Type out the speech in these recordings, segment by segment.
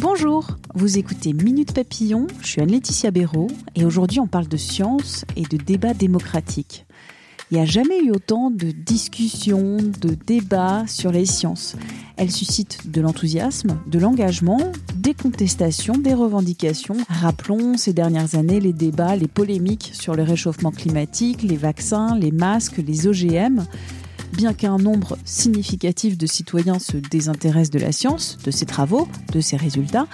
Bonjour, vous écoutez Minute Papillon, je suis Anne-Laetitia Béraud et aujourd'hui on parle de science et de débat démocratique. Il n'y a jamais eu autant de discussions, de débats sur les sciences. Elles suscitent de l'enthousiasme, de l'engagement, des contestations, des revendications. Rappelons ces dernières années les débats, les polémiques sur le réchauffement climatique, les vaccins, les masques, les OGM. Bien qu'un nombre significatif de citoyens se désintéressent de la science, de ses travaux, de ses résultats,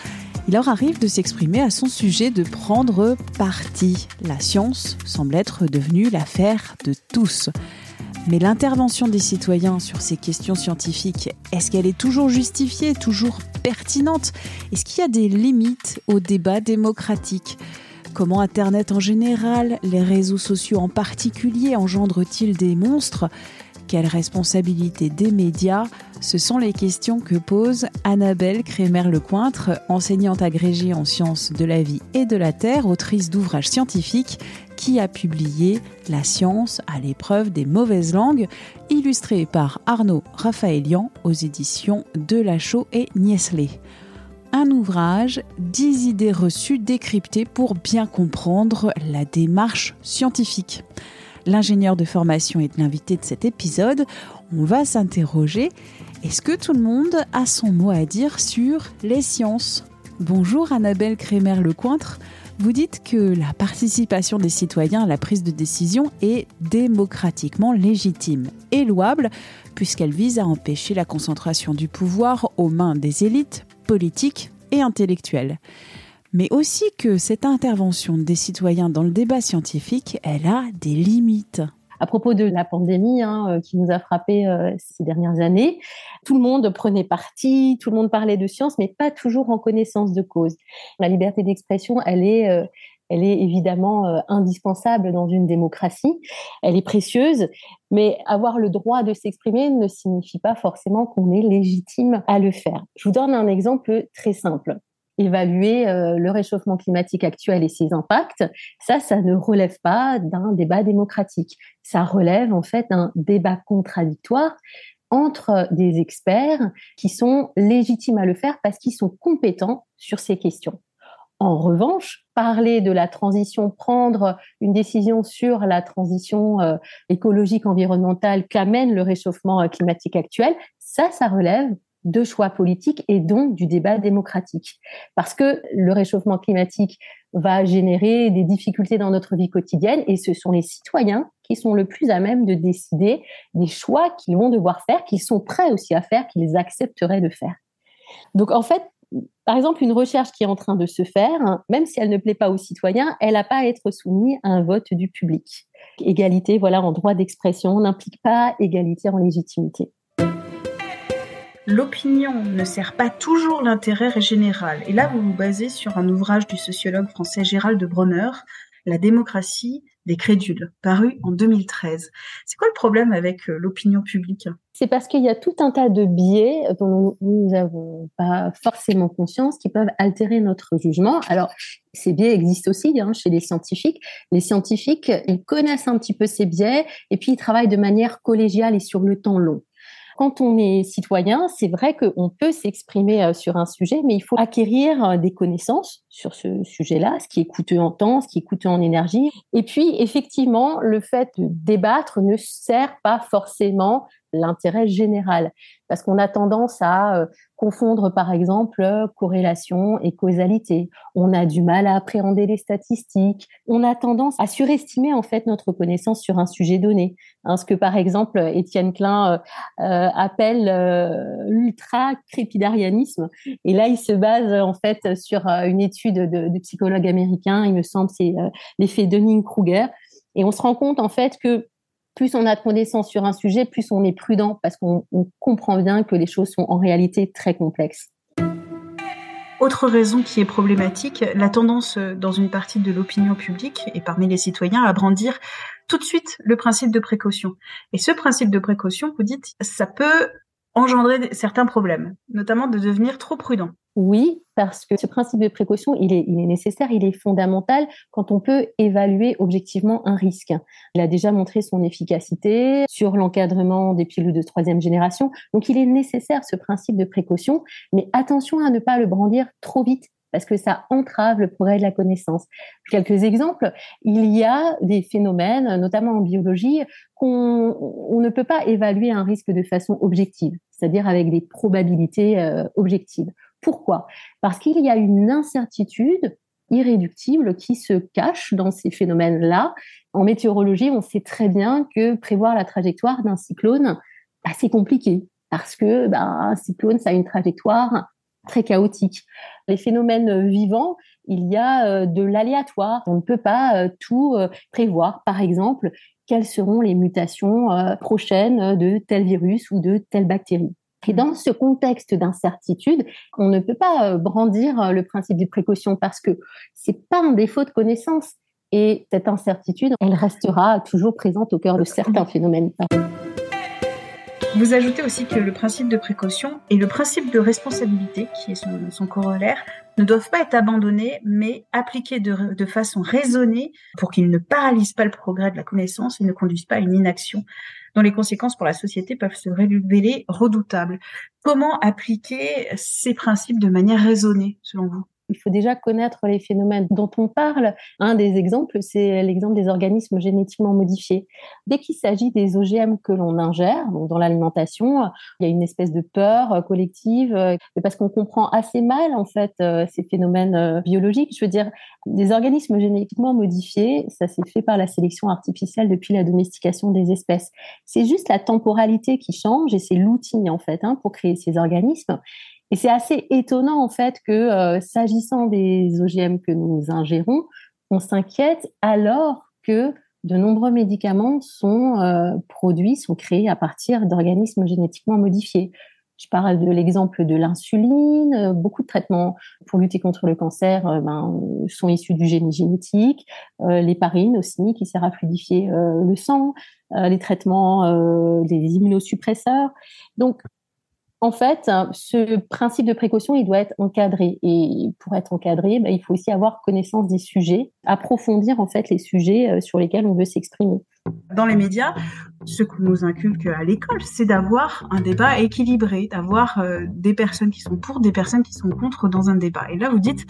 il leur arrive de s'exprimer à son sujet, de prendre parti. La science semble être devenue l'affaire de tous. Mais l'intervention des citoyens sur ces questions scientifiques, est-ce qu'elle est toujours justifiée, toujours pertinente? Est-ce qu'il y a des limites au débat démocratique? Comment Internet en général, les réseaux sociaux en particulier, engendrent-ils des monstres? Responsabilité des médias Ce sont les questions que pose Annabelle Crémer-Lecointre, enseignante agrégée en sciences de la vie et de la terre, autrice d'ouvrages scientifiques, qui a publié La science à l'épreuve des mauvaises langues, illustré par Arnaud Raphaëlian aux éditions de Lachaud et Niesley. Un ouvrage, 10 idées reçues décryptées pour bien comprendre la démarche scientifique l'ingénieur de formation est l'invité de cet épisode, on va s'interroger, est-ce que tout le monde a son mot à dire sur les sciences? Bonjour Annabelle Crémer-Lecointre. Vous dites que la participation des citoyens à la prise de décision est démocratiquement légitime et louable puisqu'elle vise à empêcher la concentration du pouvoir aux mains des élites politiques et intellectuelles mais aussi que cette intervention des citoyens dans le débat scientifique, elle a des limites. À propos de la pandémie hein, euh, qui nous a frappé euh, ces dernières années, tout le monde prenait parti, tout le monde parlait de science, mais pas toujours en connaissance de cause. La liberté d'expression, elle est, euh, elle est évidemment indispensable dans une démocratie. Elle est précieuse, mais avoir le droit de s'exprimer ne signifie pas forcément qu'on est légitime à le faire. Je vous donne un exemple très simple évaluer euh, le réchauffement climatique actuel et ses impacts, ça, ça ne relève pas d'un débat démocratique. Ça relève en fait d'un débat contradictoire entre des experts qui sont légitimes à le faire parce qu'ils sont compétents sur ces questions. En revanche, parler de la transition, prendre une décision sur la transition euh, écologique environnementale qu'amène le réchauffement euh, climatique actuel, ça, ça relève de choix politiques et donc du débat démocratique. Parce que le réchauffement climatique va générer des difficultés dans notre vie quotidienne et ce sont les citoyens qui sont le plus à même de décider des choix qu'ils vont devoir faire, qu'ils sont prêts aussi à faire, qu'ils accepteraient de faire. Donc en fait, par exemple, une recherche qui est en train de se faire, même si elle ne plaît pas aux citoyens, elle n'a pas à être soumise à un vote du public. Égalité, voilà, en droit d'expression n'implique pas égalité en légitimité l'opinion ne sert pas toujours l'intérêt général. Et là, vous vous basez sur un ouvrage du sociologue français Gérald de Bronner, La démocratie des crédules, paru en 2013. C'est quoi le problème avec euh, l'opinion publique? C'est parce qu'il y a tout un tas de biais dont nous n'avons pas forcément conscience qui peuvent altérer notre jugement. Alors, ces biais existent aussi hein, chez les scientifiques. Les scientifiques, ils connaissent un petit peu ces biais et puis ils travaillent de manière collégiale et sur le temps long. Quand on est citoyen, c'est vrai qu'on peut s'exprimer euh, sur un sujet, mais il faut acquérir euh, des connaissances sur ce sujet-là, ce qui est coûteux en temps, ce qui est coûteux en énergie. Et puis, effectivement, le fait de débattre ne sert pas forcément l'intérêt général. Parce qu'on a tendance à euh, confondre, par exemple, corrélation et causalité. On a du mal à appréhender les statistiques. On a tendance à surestimer, en fait, notre connaissance sur un sujet donné. Hein, ce que, par exemple, Étienne Klein euh, euh, appelle l'ultra-crépidarianisme. Et là, il se base, en fait, sur une étude de, de psychologue américain, il me semble, c'est l'effet Dunning-Kruger. Et on se rend compte, en fait, que plus on a de connaissances sur un sujet, plus on est prudent parce qu'on comprend bien que les choses sont en réalité très complexes. Autre raison qui est problématique, la tendance euh, dans une partie de l'opinion publique et parmi les citoyens à brandir tout de suite le principe de précaution. Et ce principe de précaution, vous dites, ça peut engendrer certains problèmes, notamment de devenir trop prudent. Oui, parce que ce principe de précaution, il est, il est nécessaire, il est fondamental quand on peut évaluer objectivement un risque. Il a déjà montré son efficacité sur l'encadrement des pilules de troisième génération. Donc, il est nécessaire ce principe de précaution, mais attention à ne pas le brandir trop vite parce que ça entrave le progrès de la connaissance. Quelques exemples, il y a des phénomènes, notamment en biologie, qu'on ne peut pas évaluer un risque de façon objective, c'est-à-dire avec des probabilités euh, objectives. Pourquoi? Parce qu'il y a une incertitude irréductible qui se cache dans ces phénomènes-là. En météorologie, on sait très bien que prévoir la trajectoire d'un cyclone, bah, c'est compliqué parce que bah, un cyclone, ça a une trajectoire très chaotique. Les phénomènes vivants, il y a euh, de l'aléatoire. On ne peut pas euh, tout euh, prévoir. Par exemple, quelles seront les mutations prochaines de tel virus ou de telle bactérie? Et dans ce contexte d'incertitude, on ne peut pas euh, brandir euh, le principe de précaution parce que c'est pas un défaut de connaissance. Et cette incertitude, elle restera toujours présente au cœur de certains phénomènes. Vous ajoutez aussi que le principe de précaution et le principe de responsabilité, qui est son, corollaire, ne doivent pas être abandonnés, mais appliqués de, de façon raisonnée pour qu'ils ne paralysent pas le progrès de la connaissance et ne conduisent pas à une inaction dont les conséquences pour la société peuvent se révéler redoutables. Comment appliquer ces principes de manière raisonnée, selon vous? Il faut déjà connaître les phénomènes dont on parle. Un des exemples, c'est l'exemple des organismes génétiquement modifiés. Dès qu'il s'agit des OGM que l'on ingère, donc dans l'alimentation, il y a une espèce de peur collective, parce qu'on comprend assez mal en fait euh, ces phénomènes euh, biologiques. Je veux dire, des organismes génétiquement modifiés, ça s'est fait par la sélection artificielle depuis la domestication des espèces. C'est juste la temporalité qui change et c'est l'outil en fait hein, pour créer ces organismes. Et c'est assez étonnant en fait que euh, s'agissant des OGM que nous ingérons, on s'inquiète alors que de nombreux médicaments sont euh, produits, sont créés à partir d'organismes génétiquement modifiés. Je parle de l'exemple de l'insuline. Beaucoup de traitements pour lutter contre le cancer euh, ben, sont issus du génie génétique. L'héparine aussi, qui sert à fluidifier le sang. les traitements des immunosuppresseurs. Donc, en fait, ce principe de précaution, il doit être encadré. Et pour être encadré, bah, il faut aussi avoir connaissance des sujets, approfondir en fait les sujets euh, sur lesquels on veut s'exprimer dans les médias, ce qu'on nous inculque à l'école, c'est d'avoir un débat équilibré, d'avoir euh, des personnes qui sont pour, des personnes qui sont contre dans un débat. Et là, vous dites,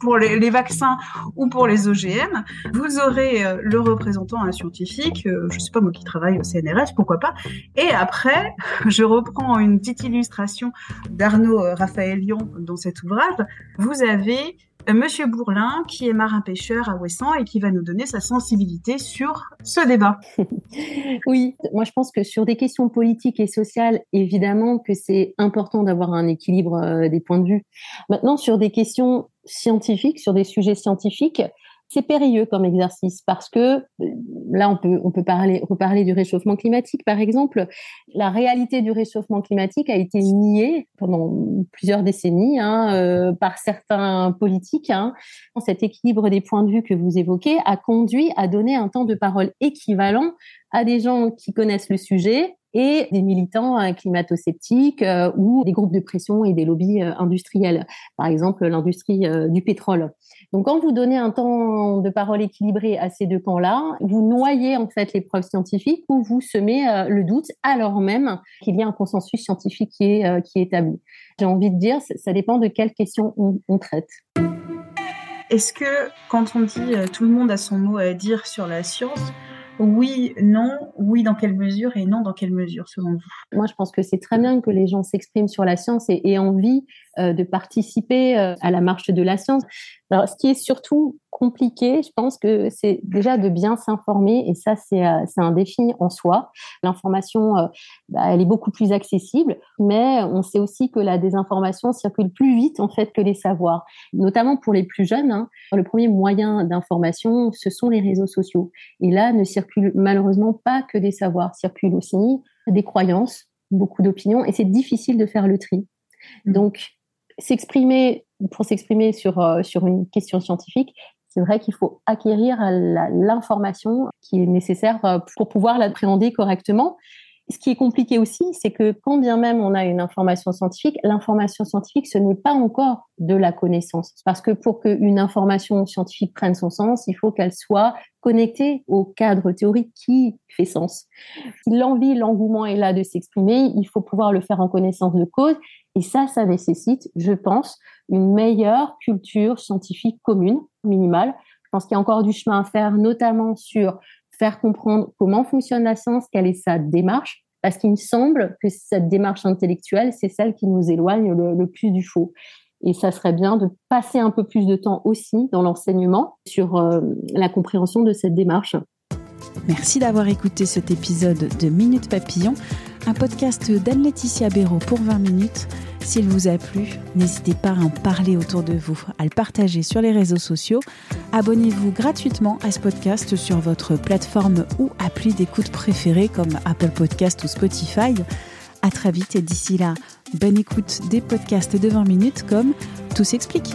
pour les, vaccins ou pour les OGM, vous aurez euh, le représentant, un scientifique, euh, je sais pas moi qui travaille au CNRS, pourquoi pas. Et après, je reprends une petite illustration d'Arnaud Raphaël Lyon dans cet ouvrage. Vous avez euh, Monsieur Bourlin, qui est marin-pêcheur à Ouessant et qui va nous donner sa sensibilité sur ce débat. oui, moi je pense que sur des questions politiques et sociales, évidemment que c'est important d'avoir un équilibre euh, des points de vue. Maintenant, sur des questions scientifiques, sur des sujets scientifiques, c'est périlleux comme exercice parce que là, on peut, on peut parler, reparler du réchauffement climatique, par exemple. La réalité du réchauffement climatique a été niée pendant plusieurs décennies hein, euh, par certains politiques. Hein. Cet équilibre des points de vue que vous évoquez a conduit à donner un temps de parole équivalent à des gens qui connaissent le sujet et des militants euh, climato-sceptiques euh, ou des groupes de pression et des lobbies euh, industriels, par exemple l'industrie du pétrole. Donc quand vous donnez un temps de parole équilibré à ces deux camps-là, vous noyez en fait les preuves scientifiques ou vous semez le doute alors même qu'il y a un consensus scientifique qui est, qui est établi. J'ai envie de dire, ça dépend de quelles questions on, on traite. Est-ce que quand on dit tout le monde a son mot à dire sur la science, oui, non, oui, dans quelle mesure et non, dans quelle mesure, selon vous? Moi, je pense que c'est très bien que les gens s'expriment sur la science et aient envie de participer euh, à la marche de la science. Alors, ce qui est surtout compliqué, je pense que c'est déjà de bien s'informer et ça, c'est euh, un défi en soi. L'information, euh, bah, elle est beaucoup plus accessible, mais on sait aussi que la désinformation circule plus vite en fait que les savoirs, notamment pour les plus jeunes. Hein. Le premier moyen d'information, ce sont les réseaux sociaux. Et là, ne circulent malheureusement pas que des savoirs, circulent aussi des croyances, beaucoup d'opinions, et c'est difficile de faire le tri. Mmh. Donc, s'exprimer pour s'exprimer sur euh, sur une question scientifique, c'est vrai qu'il faut acquérir l'information qui est nécessaire euh, pour pouvoir l'appréhender correctement. Ce qui est compliqué aussi, c'est que quand bien même on a une information scientifique, l'information scientifique, ce n'est pas encore de la connaissance. Parce que pour qu'une information scientifique prenne son sens, il faut qu'elle soit connectée au cadre théorique qui fait sens. Si l'envie, l'engouement est là de s'exprimer, il faut pouvoir le faire en connaissance de cause. Et ça, ça nécessite, je pense, une meilleure culture scientifique commune, minimale. Je pense qu'il y a encore du chemin à faire, notamment sur faire comprendre comment fonctionne la science, quelle est sa démarche, parce qu'il me semble que cette démarche intellectuelle, c'est celle qui nous éloigne le, plus du faux. Et ça serait bien de passer un peu plus de temps aussi dans l'enseignement sur euh, la compréhension de cette démarche. Merci d'avoir écouté cet épisode de Minute Papillon, un podcast d'Anne-Laetitia Béraud pour 20 minutes. S'il vous a plu, n'hésitez pas à en parler autour de vous, à le partager sur les réseaux sociaux. Abonnez-vous gratuitement à ce podcast sur votre plateforme ou appli d'écoute préférée comme Apple Podcast ou Spotify. À très vite et d'ici là, bonne écoute des podcasts de 20 minutes comme Tout s'explique.